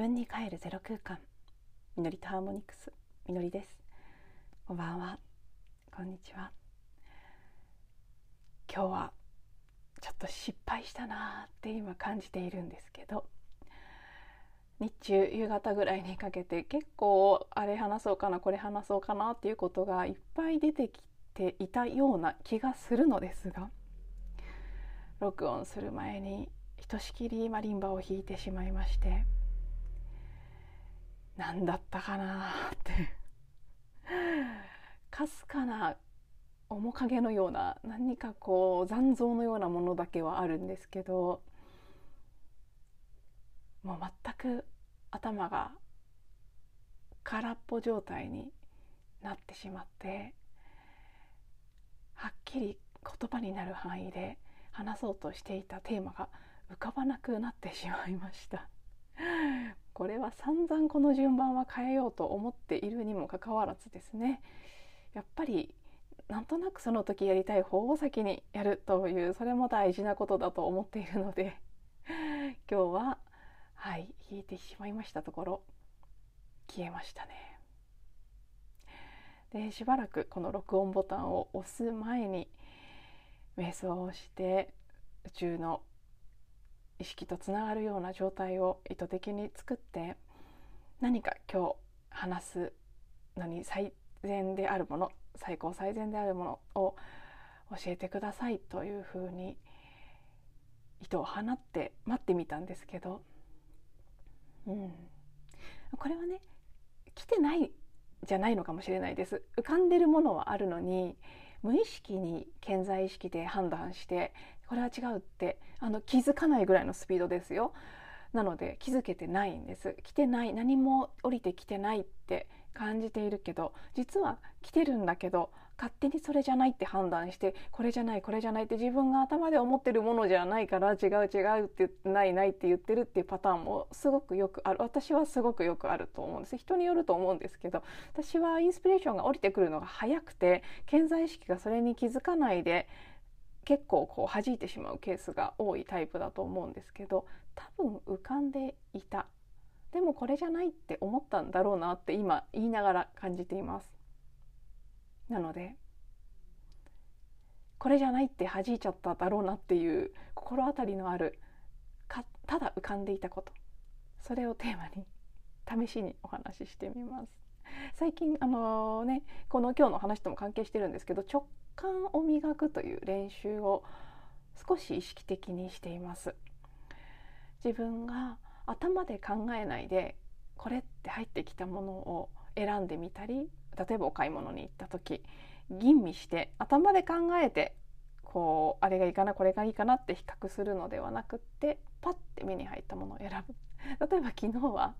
分に帰るゼロ空間。みのりとハーモニクス。みのりです。こんばんは。こんにちは。今日はちょっと失敗したなって今感じているんですけど日中夕方ぐらいにかけて結構あれ話そうかなこれ話そうかなっていうことがいっぱい出てきていたような気がするのですが録音する前にひとしきりマリンバを弾いてしまいまして何だったかなって。かすかな面影のような何かこう残像のようなものだけはあるんですけどもう全く頭が空っぽ状態になってしまってはっきり言葉になる範囲で話そうとしていたテーマが浮かばなくなってしまいました。これは散々この順番は変えようと思っているにもかかわらずですねやっぱりなんとなくその時やりたい方を先にやるというそれも大事なことだと思っているので 今日ははい弾いてしまいましたところ消えましたね。でしばらくこの録音ボタンを押す前に瞑想をして宇宙の意識とつながるような状態を意図的に作って何か今日話すのに最善であるもの最高最善であるものを教えてくださいというふうに糸を放って待ってみたんですけど、うん、これはね来てないじゃないのかもしれないです。浮かんでるものはあるのに無意識に健在意識で判断してこれは違うってあの気づかないぐらいのスピードですよ。なので気づけてないんです。来てない何も降りてきてないって感じているけど実は来てるんだけど勝手にそれじゃないって判断してこれじゃないこれじゃないって自分が頭で思ってるものじゃないから違う違うってないないって言ってるっていうパターンもすごくよくある。私はすごくよくあると思うんです。人によると思うんですけど私はインスピレーションが降りてくるのが早くて健在意識がそれに気づかないで結構こう弾いてしまうケースが多いタイプだと思うんですけど多分浮かんでいた。でもこれじゃないって思ったんだろうなって今言いながら感じています。なのでこれじゃないって弾いちゃっただろうなっていう心当たりのあるかただ浮かんでいたこと。それをテーマに試しにお話ししてみます。最近あのねこの今日の話とも関係してるんですけど直感を磨くという練習を少し意識的にしています。自分が頭で考えないでこれって入ってきたものを選んでみたり例えばお買い物に行った時吟味して頭で考えてこうあれがいいかなこれがいいかなって比較するのではなくってパッて目に入ったものを選ぶ 例えば昨日は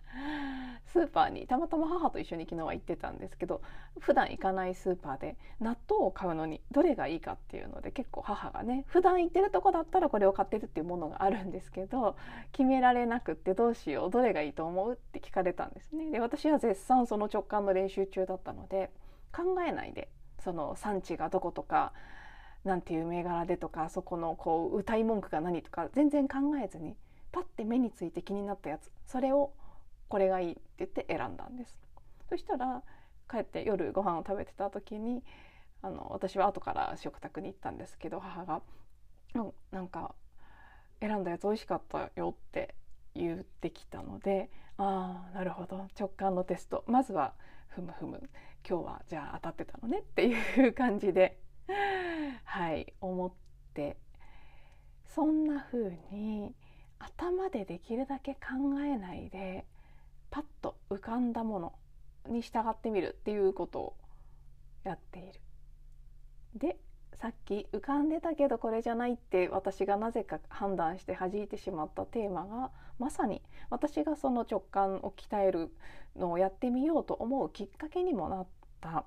スーパーにたまたま母と一緒に昨日は行ってたんですけど普段行かないスーパーで納豆を買うのにどれがいいかっていうので結構母がね普段行ってるとこだったらこれを買ってるっていうものがあるんですけど決められなくってどうしようどれがいいと思うって聞かれたんですね。で私は絶賛その直感の練習中だったので考えないでその産地がどことかなんていう銘柄でとかそこのこう歌い文句が何とか全然考えずにパッて目について気になったやつそれをこれがいいって言って選んだんです。そしたら帰って夜ご飯を食べてた時にあの私は後から食卓に行ったんですけど母が「なんか選んだやつ美味しかったよ」って言ってきたのでああなるほど直感のテスト。まずはふむふむ今日はじゃあ当たってたのねっていう感じで はい思ってそんな風に頭でできるだけ考えないでパッと浮かんだものに従ってみるっていうことをやっている。でさっき浮かんでたけどこれじゃないって私がなぜか判断して弾いてしまったテーマがまさに私がその直感を鍛えるのをやってみようと思うきっかけにもなった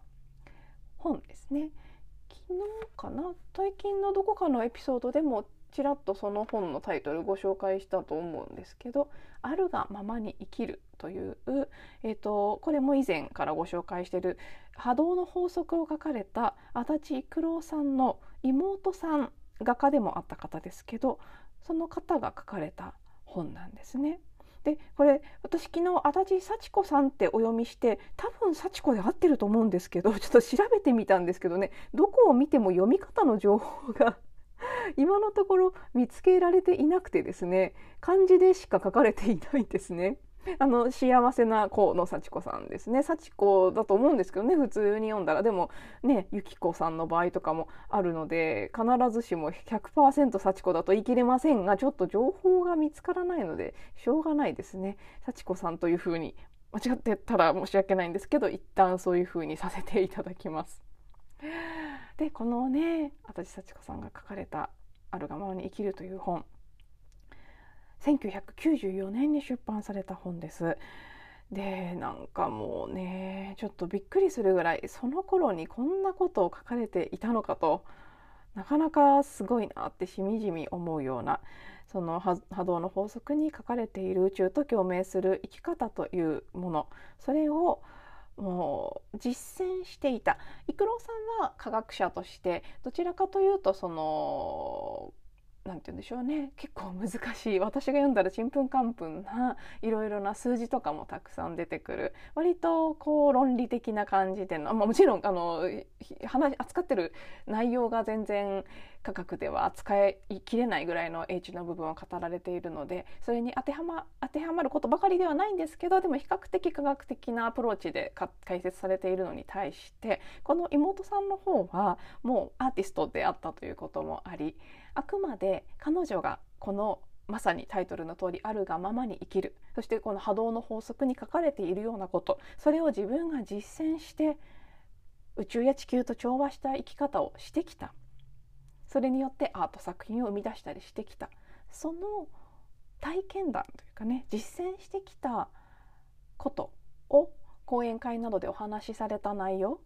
本ですね。昨日かな？最近のどこかのエピソードでもちらっとその本のタイトルご紹介したと思うんですけど「あるがままに生きる」という、えーと、これも以前からご紹介してる波動の法則を書かれた足立育郎さんの妹さん画家でもあった方ですけどその方が書かれた本なんですね。でこれ私昨日足立幸子さんってお読みして多分幸子で合ってると思うんですけど ちょっと調べてみたんですけどねどこを見ても読み方の情報が 今のところ見つけられていなくてですね漢字でしか書かれていないんですね。あの幸せな子の幸子さんですね。幸子だと思うんですけどね普通に読んだら。でもねゆき子さんの場合とかもあるので必ずしも100%幸子だと言い切れませんがちょっと情報が見つからないのでしょうがないですね。幸子さんというふうに間違ってたら申し訳ないんですけど一旦そういうふうにさせていただきます。でこのね足立幸子さんが書かれた「あるがままに生きる」という本。1994年に出版された本です。でなんかもうねちょっとびっくりするぐらいその頃にこんなことを書かれていたのかとなかなかすごいなってしみじみ思うようなその波動の法則に書かれている宇宙と共鳴する生き方というものそれをもう実践していた育郎さんは科学者としてどちらかというとそのなんて言うんでしょうね。結構難しい。私が読んだらちんぷんかんぷんないろいろな数字とかもたくさん出てくる。割とこう論理的な感じでの、まあ、もちろんあの話扱ってる内容が全然科学では扱いきれないぐらいの英知の部分を語られているのでそれに当てはま当てはまることばかりではないんですけどでも比較的科学的なアプローチで解説されているのに対してこの妹さんの方はもうアーティストであったということもありあくまで彼女がこのまさにタイトルの通りあるがままに生きる。そしてこの波動の法則に書かれているようなこと。それを自分が実践して宇宙や地球と調和した生き方をしてきた。それによってアート作品を生み出したりしてきたその体験談というかね実践してきたことを講演会などでお話しされた内容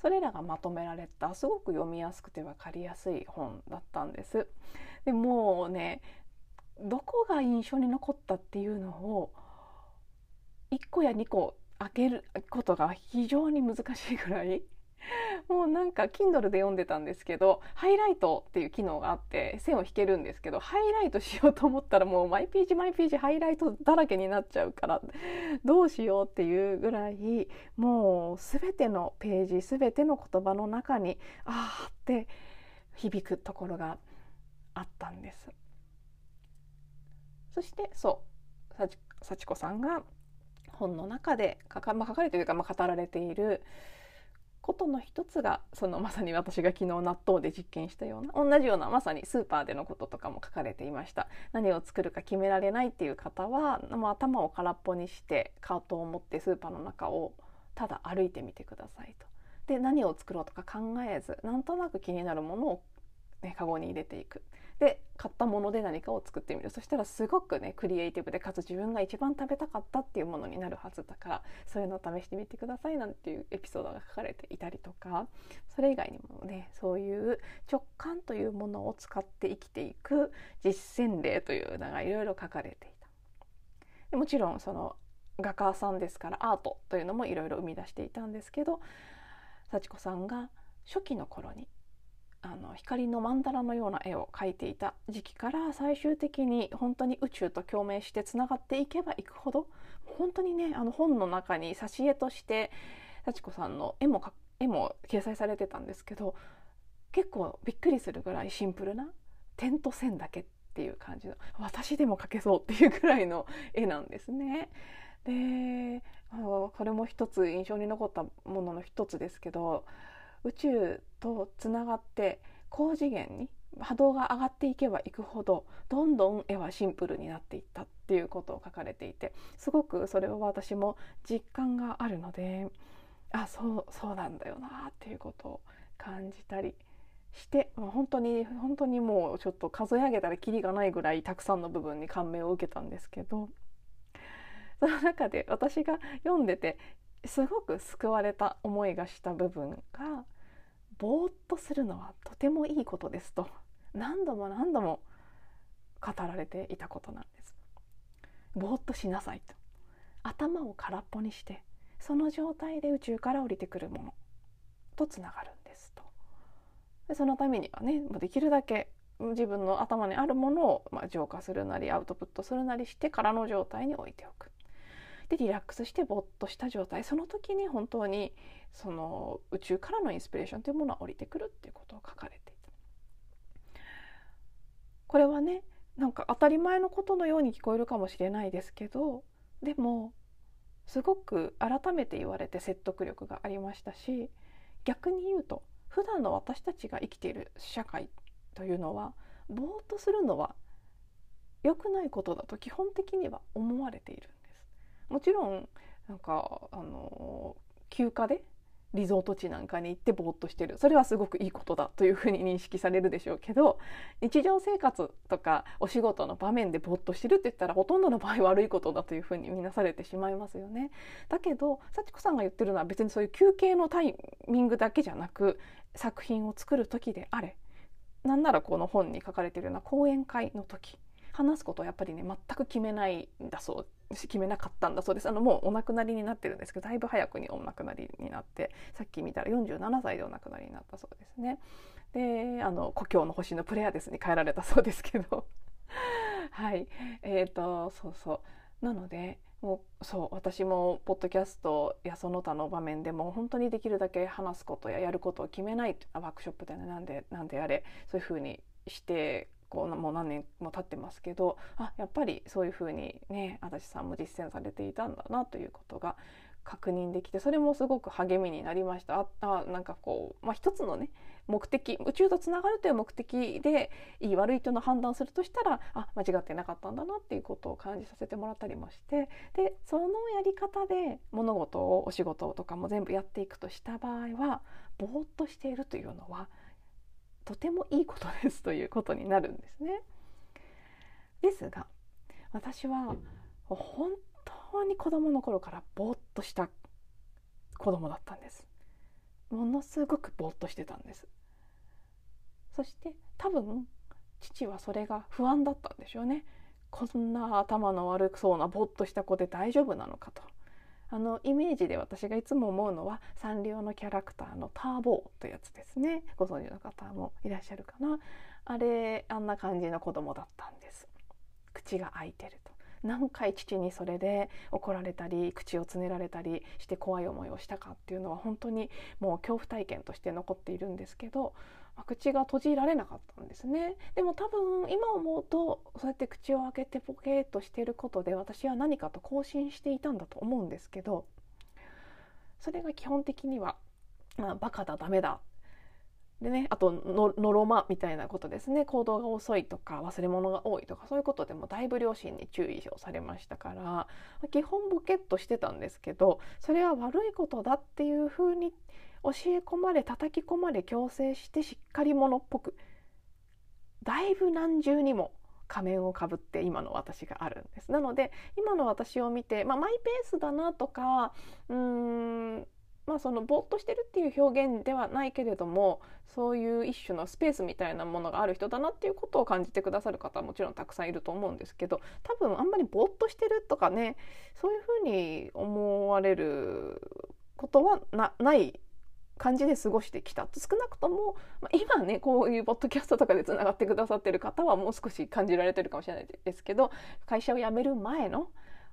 それらがまとめられたすごく読みやすくて分かりやすい本だったんです。でもうねどこが印象に残ったっていうのを1個や2個開けることが非常に難しいぐらい もうなんか Kindle で読んでたんですけどハイライトっていう機能があって線を引けるんですけどハイライトしようと思ったらもうマイページマイページハイライトだらけになっちゃうからどうしようっていうぐらいもう全てのページ全ての言葉の中にああって響くところがあったんです。そしてそう幸子さんが本の中で書か,、まあ、書かれているか、まあ、語られていることの一つがそのまさに私が昨日納豆で実験したような同じようなまさにスーパーでのこととかも書かれていました何を作るか決められないっていう方は、まあ、頭を空っぽにしてカートを持ってスーパーの中をただ歩いてみてくださいと。で何を作ろうとか考えずなんとなく気になるものを、ね、カゴに入れていくで買ったもので何かを作ってみるそしたらすごくねクリエイティブでかつ自分が一番食べたかったっていうものになるはずだからそういうのを試してみてくださいなんていうエピソードが書かれていたりとかそれ以外にもねそういう直感というものを使って生きていく実践例というのがいろいろ書かれていた。もちろんその画家さんですからアートというのもいろいろ生み出していたんですけど幸子さんが初期の頃にあの光の曼荼羅のような絵を描いていた時期から最終的に本当に宇宙と共鳴してつながっていけばいくほど本当にねあの本の中に挿絵として幸子さんの絵も絵も掲載されてたんですけど結構びっくりするぐらいシンプルな点と線だけっていう感じの私でも描けそうっていうぐらいの絵なんですね。であこれも一つ印象に残ったものの一つですけど宇宙とつながって高次元に波動が上がっていけばいくほどどんどん絵はシンプルになっていったっていうことを書かれていてすごくそれは私も実感があるのであそうそうなんだよなっていうことを感じたりして、まあ、本当に本当にもうちょっと数え上げたらキリがないぐらいたくさんの部分に感銘を受けたんですけどその中で私が読んでてすごく救われた思いがした部分がぼーっとするのはとてもいいことですと何度も何度も語られていたことなんです。ぼーっとしなさいと頭を空っぽにしてその状態で宇宙から降りてくるものとつながるんですとでそのためにはねできるだけ自分の頭にあるものを、まあ、浄化するなりアウトプットするなりして空の状態に置いておく。でリラックスしてぼっとした状態その時に本当にその宇宙からのインスピレーションというものは降りてくるっていうことを書かれていた。これはねなんか当たり前のことのように聞こえるかもしれないですけどでもすごく改めて言われて説得力がありましたし逆に言うと普段の私たちが生きている社会というのはぼーっとするのは良くないことだと基本的には思われている。もちろんなんかあの休暇でリゾート地なんかに行ってぼーっとしてるそれはすごくいいことだというふうに認識されるでしょうけど日常生活とかお仕事の場面でぼーっとしてるって言ったらほとんどの場合悪いことだというふうに見なされてしまいますよね。だけど幸子さんが言ってるのは別にそういう休憩のタイミングだけじゃなく作品を作る時であれなんならこの本に書かれてるような講演会の時話すことはやっぱりね全く決めないんだそう決めなかったんだそうです。あのもうお亡くなりになってるんですけどだいぶ早くにお亡くなりになってさっき見たら47歳でお亡くなりになったそうですね。であの故郷の星のプレアデスに帰られたそうですけど。はい。えーとそうそう。なのでもうそう私もポッドキャストやその他の場面でも本当にできるだけ話すことややることを決めないワークショップでね。なんでなんであれそういうふうにしてこうもう何年も経ってますけどあやっぱりそういうふうにね足立さんも実践されていたんだなということが確認できてそれもすごく励みになりました。ああなんかこう、まあ、一つのね目的宇宙とつながるという目的でいい悪いというのを判断するとしたらあ間違ってなかったんだなっていうことを感じさせてもらったりもしてでそのやり方で物事をお仕事とかも全部やっていくとした場合はぼーっとしているというのはとてもいいことですということになるんですね。ですが私は本当に子供の頃からぼーっとした子供だったんです。ものすごくぼーっとしてたんです。そして多分父はそれが不安だったんでしょうね。こんな頭の悪そうなぼーっとした子で大丈夫なのかと。あのイメージで私がいつも思うのはサンリオのキャラクターのターボーというやつですね。ご存知の方もいらっしゃるかな。あれあんな感じの子供だったんです。口が開いてると。何回父にそれで怒られたり口をつねられたりして怖い思いをしたかっていうのは本当にもう恐怖体験として残っているんですけど口が閉じられなかったんですね。でも多分今思うとそうやって口を開けてポケーっとしていることで私は何かと交信していたんだと思うんですけどそれが基本的には、まあ、バカだダメだ。でねあとののろまみたいなことですね。行動が遅いとか忘れ物が多いとかそういうことでもだいぶ両親に注意をされましたから基本ボケっとしてたんですけどそれは悪いことだっていうふうに教え込まれ叩き込まれ強制してしっかり者っぽくだいぶ何重にも仮面をかぶって今の私があるんです。なので今の私を見て、まあ、マイペースだなとかうーんまあそのぼーっとしてるっていう表現ではないけれどもそういう一種のスペースみたいなものがある人だなっていうことを感じてくださる方はもちろんたくさんいると思うんですけど多分あんまりぼーっとしてるとかねそういうふうに思われることはない感じで過ごしてきた少なくとも、まあ、今ねこういうポッドキャストとかでつながってくださってる方はもう少し感じられてるかもしれないですけど会社を辞める前の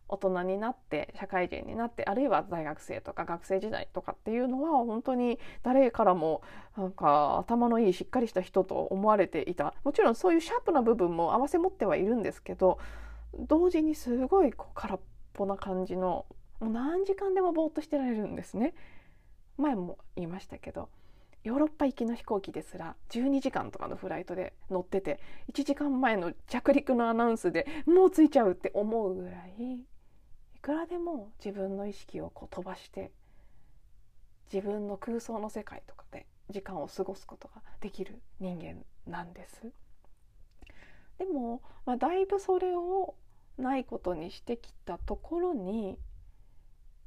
大人になって社会人になってあるいは大学生とか学生時代とかっていうのは本当に誰からもなんか頭のいいしっかりした人と思われていたもちろんそういうシャープな部分も併せ持ってはいるんですけど同時にすごいこう空っぽな感じのもう何時間でもぼーっとしてられるんですね。前も言いましたけどヨーロッパ行きの飛行機ですら12時間とかのフライトで乗ってて1時間前の着陸のアナウンスでもう着いちゃうって思うぐらいいくらでも自分の意識をこう飛ばして自分の空想の世界とかで時間を過ごすことができる人間なんです。でも、まあ、だいぶそれをないことにしてきたところに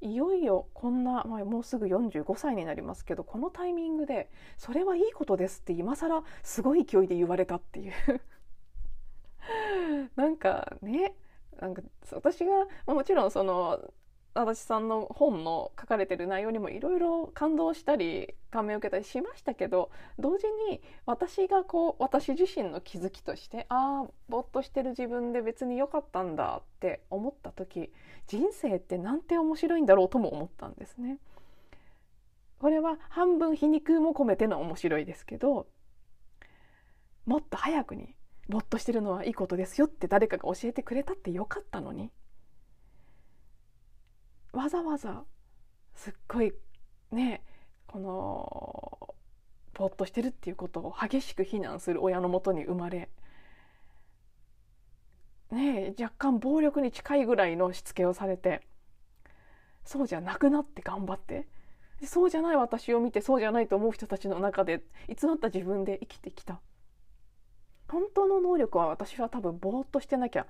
いよいよこんな、まあ、もうすぐ45歳になりますけどこのタイミングで「それはいいことです」って今更すごい勢いで言われたっていう。なんかねなんか私がもちろんその足立さんの本の書かれてる内容にもいろいろ感動したり感銘を受けたりしましたけど同時に私がこう私自身の気づきとしてああぼっとしてる自分で別に良かったんだって思った時人生ってなんて面白いんだろうとも思ったんですね。これは半分皮肉も込めての面白いですけどもっと早くにぼっとしてるのはいいことですよって誰かが教えてくれたってよかったのにわざわざすっごいねこのぼーっとしてるっていうことを激しく非難する親のもとに生まれね若干暴力に近いぐらいのしつけをされてそうじゃなくなって頑張ってそうじゃない私を見てそうじゃないと思う人たちの中で偽った自分で生きてきた。本当の能力は私は多分ぼーっとしてなきゃ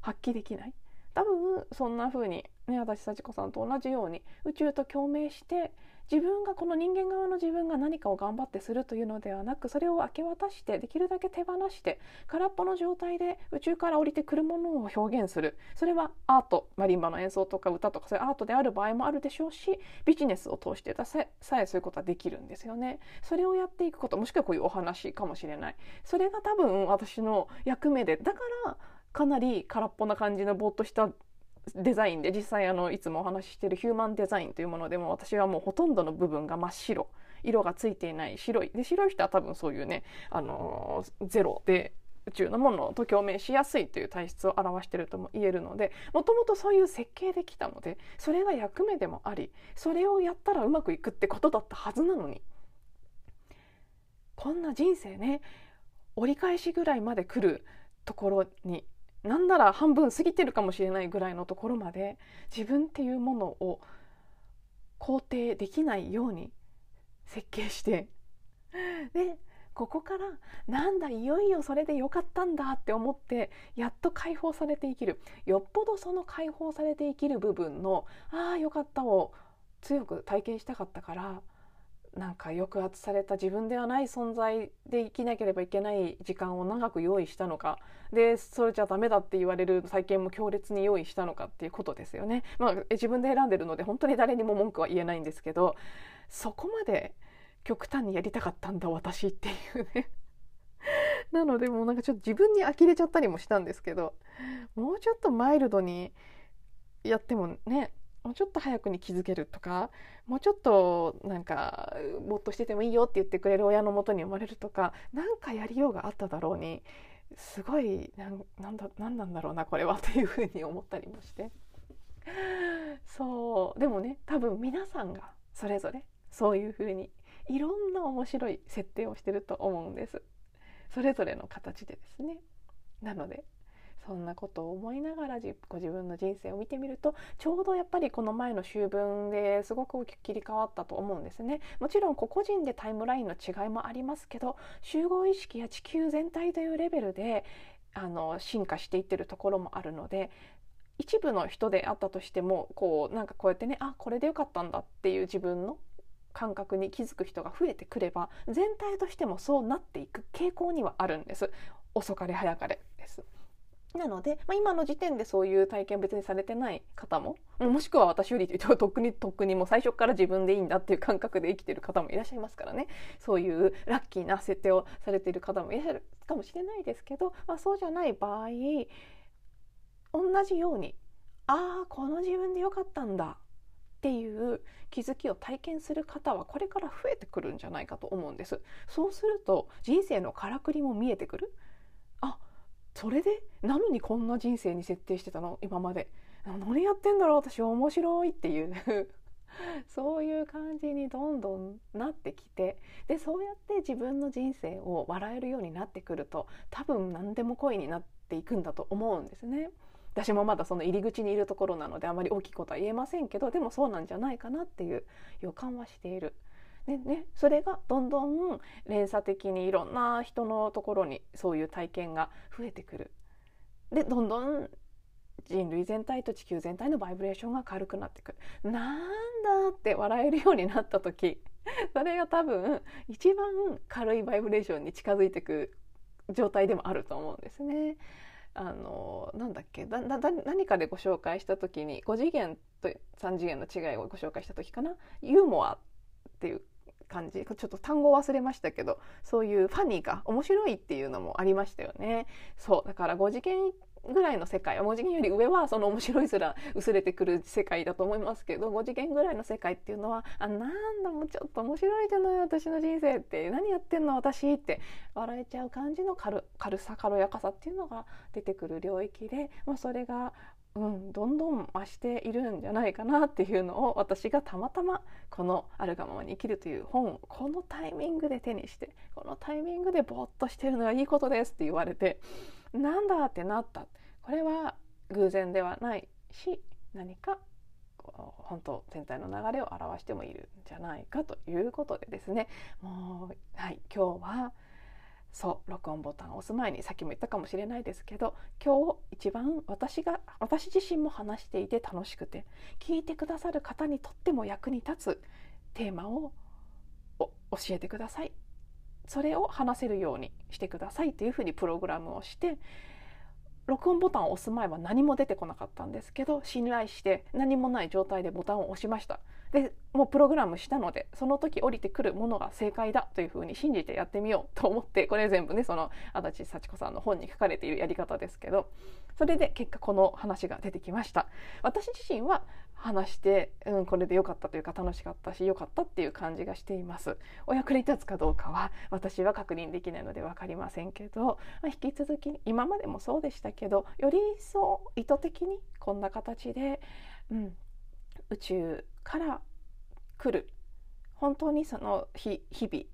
発揮できない。多分そんな風にね足立幸子さんと同じように宇宙と共鳴して自分がこの人間側の自分が何かを頑張ってするというのではなくそれを明け渡してできるだけ手放して空っぽの状態で宇宙から降りてくるものを表現するそれはアートマリンバの演奏とか歌とかそういうアートである場合もあるでしょうしビジネスを通してさえそういうことはできるんですよね。それをやっていくこともしくはこういうお話かもしれないそれが多分私の役目でだからかなり空っぽな感じのぼーっとしたデザインで実際あのいつもお話ししてるヒューマンデザインというものでも私はもうほとんどの部分が真っ白。色がついていない白い。で白い人は多分そういうね、あのー、ゼロで宇宙のものと共鳴しやすいという体質を表しているとも言えるのでもともとそういう設計できたのでそれが役目でもありそれをやったらうまくいくってことだったはずなのに。こんな人生ね折り返しぐらいまで来るところになんなら半分過ぎてるかもしれないぐらいのところまで自分っていうものを肯定できないように設計して でここからなんだいよいよそれでよかったんだって思ってやっと解放されて生きる。よっぽどその解放されて生きる部分のああよかったを強く体験したかったからなんか抑圧された自分ではない存在で生きなければいけない時間を長く用意したのかでそれじゃダメだって言われる体験も強烈に用意したのかっていうことですよね。まあ、自分で選んでるので本当に誰にも文句は言えないんですけどそこまで極端にやりたかったんだ私っていうね なのでもうなんかちょっと自分に呆れちゃったりもしたんですけどもうちょっとマイルドにやってもねもうちょっと早くに気づけるとかもうちょっとなんかぼっとしててもいいよって言ってくれる親のもとに生まれるとか何かやりようがあっただろうにすごいなんだ何なんだろうなこれはというふうに思ったりもして。そう。でもね多分皆さんがそれぞれそういうふうにいろんな面白い設定をしてると思うんです。それぞれの形でですね。なのでそんなことを思いながらご自分の人生を見てみるとちょうどやっぱりこの前の秋分ですごく大きく切り替わったと思うんですねもちろん個々人でタイムラインの違いもありますけど集合意識や地球全体というレベルであの進化していってるところもあるので一部の人であったとしてもこうなんかこうやってねあこれでよかったんだっていう自分の感覚に気づく人が増えてくれば全体としてもそうなっていく傾向にはあるんです遅かれ早かれです。なので、まあ、今の時点でそういう体験別にされてない方ももしくは私よりとっくにとっくにもう最初から自分でいいんだっていう感覚で生きてる方もいらっしゃいますからね。そういうラッキーな設定をされている方もいらっしゃるかもしれないですけど、まあ、そうじゃない場合同じようにああこの自分でよかったんだっていう気づきを体験する方はこれから増えてくるんじゃないかと思うんです。そうすると人生のからくりも見えてくる？あそれで？なのにこんな人生に設定してたの？今まで。何やってんだろう？私面白いっていう。そういう感じにどんどんなってきて。でそうやって自分の人生を笑えるようになってくると多分何でも恋になっていくんだと思うんですね。私もまだその入り口にいるところなのであまり大きいことは言えませんけどでもそうなんじゃないかなっていう予感はしている。でね、それがどんどん連鎖的にいろんな人のところにそういう体験が増えてくる。でどんどん人類全体と地球全体のバイブレーションが軽くなってくる。なんだって笑えるようになった時 それが多分一番軽いバイブレーションに近づいてく状態でもあると思うんですね。あのなんだっけだだ何かでご紹介した時に5次元と3次元の違いをご紹介した時かな？ユーモアっていう感じ。ちょっと単語忘れましたけどそういうファニーが面白いっていうのもありましたよね。そうだから5次元ぐらいの世界文字元より上はその面白いすら薄れてくる世界だと思いますけど5次元ぐらいの世界っていうのはあなんだもうちょっと面白いじゃない私の人生って何やってんの私って笑えちゃう感じの軽軽さ軽やかさっていうのが出てくる領域で、まあ、それがうん、どんどん増しているんじゃないかなっていうのを私がたまたまこの「あるがままに生きる」という本をこのタイミングで手にしてこのタイミングでぼーっとしてるのはいいことですって言われてなんだってなった。これは偶然ではない。し何か本当全体の流れを表してもいるんじゃないかということでですね。もうはい今日はそう録音ボタンを押す前にさっきも言ったかもしれないですけど今日一番私が私自身も話していて楽しくて聞いてくださる方にとっても役に立つテーマを教えてください。それを話せるようにしてくださいというふうにプログラムをして録音ボタンを押す前は何も出てこなかったんですけど信頼して何もない状態でボタンを押しました。でもうプログラムしたのでその時降りてくるものが正解だというふうに信じてやってみようと思ってこれ全部ねその足立幸子さんの本に書かれているやり方ですけどそれで結果この話が出てきました。私自身は話して、うん、これで良かったというか楽しかったし良かったっていう感じがしています。お役に立つかどうかは私は確認できないので分かりませんけど、まあ、引き続き今までもそうでしたけどより一層意図的にこんな形で、うん、宇宙から来る本当にその日々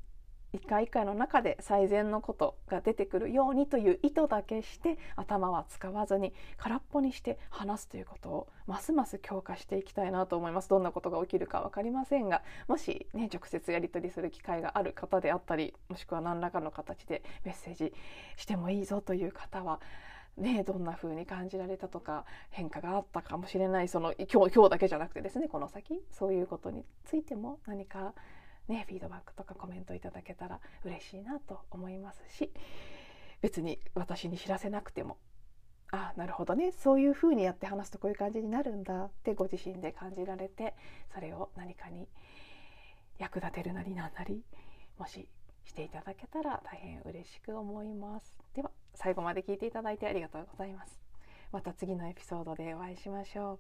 一回一回の中で最善のことが出てくるようにという意図だけして頭は使わずに空っぽにして話すということをますます強化していきたいなと思いますどんなことが起きるか分かりませんがもしね直接やり取りする機会がある方であったりもしくは何らかの形でメッセージしてもいいぞという方はね、どんな風に感じられたとか変化があったかもしれない。その今日今日だけじゃなくてですねこの先そういうことについても何かね、フィードバックとかコメントいただけたら嬉しいなと思いますし。別に私に知らせなくても。あなるほどね。そういうふうにやって話すとこういう感じになるんだってご自身で感じられてそれを何かに役立てるなりなんなりもししていただけたら大変嬉しく思います。では最後まで聞いていただいてありがとうございます。また次のエピソードでお会いしましょう。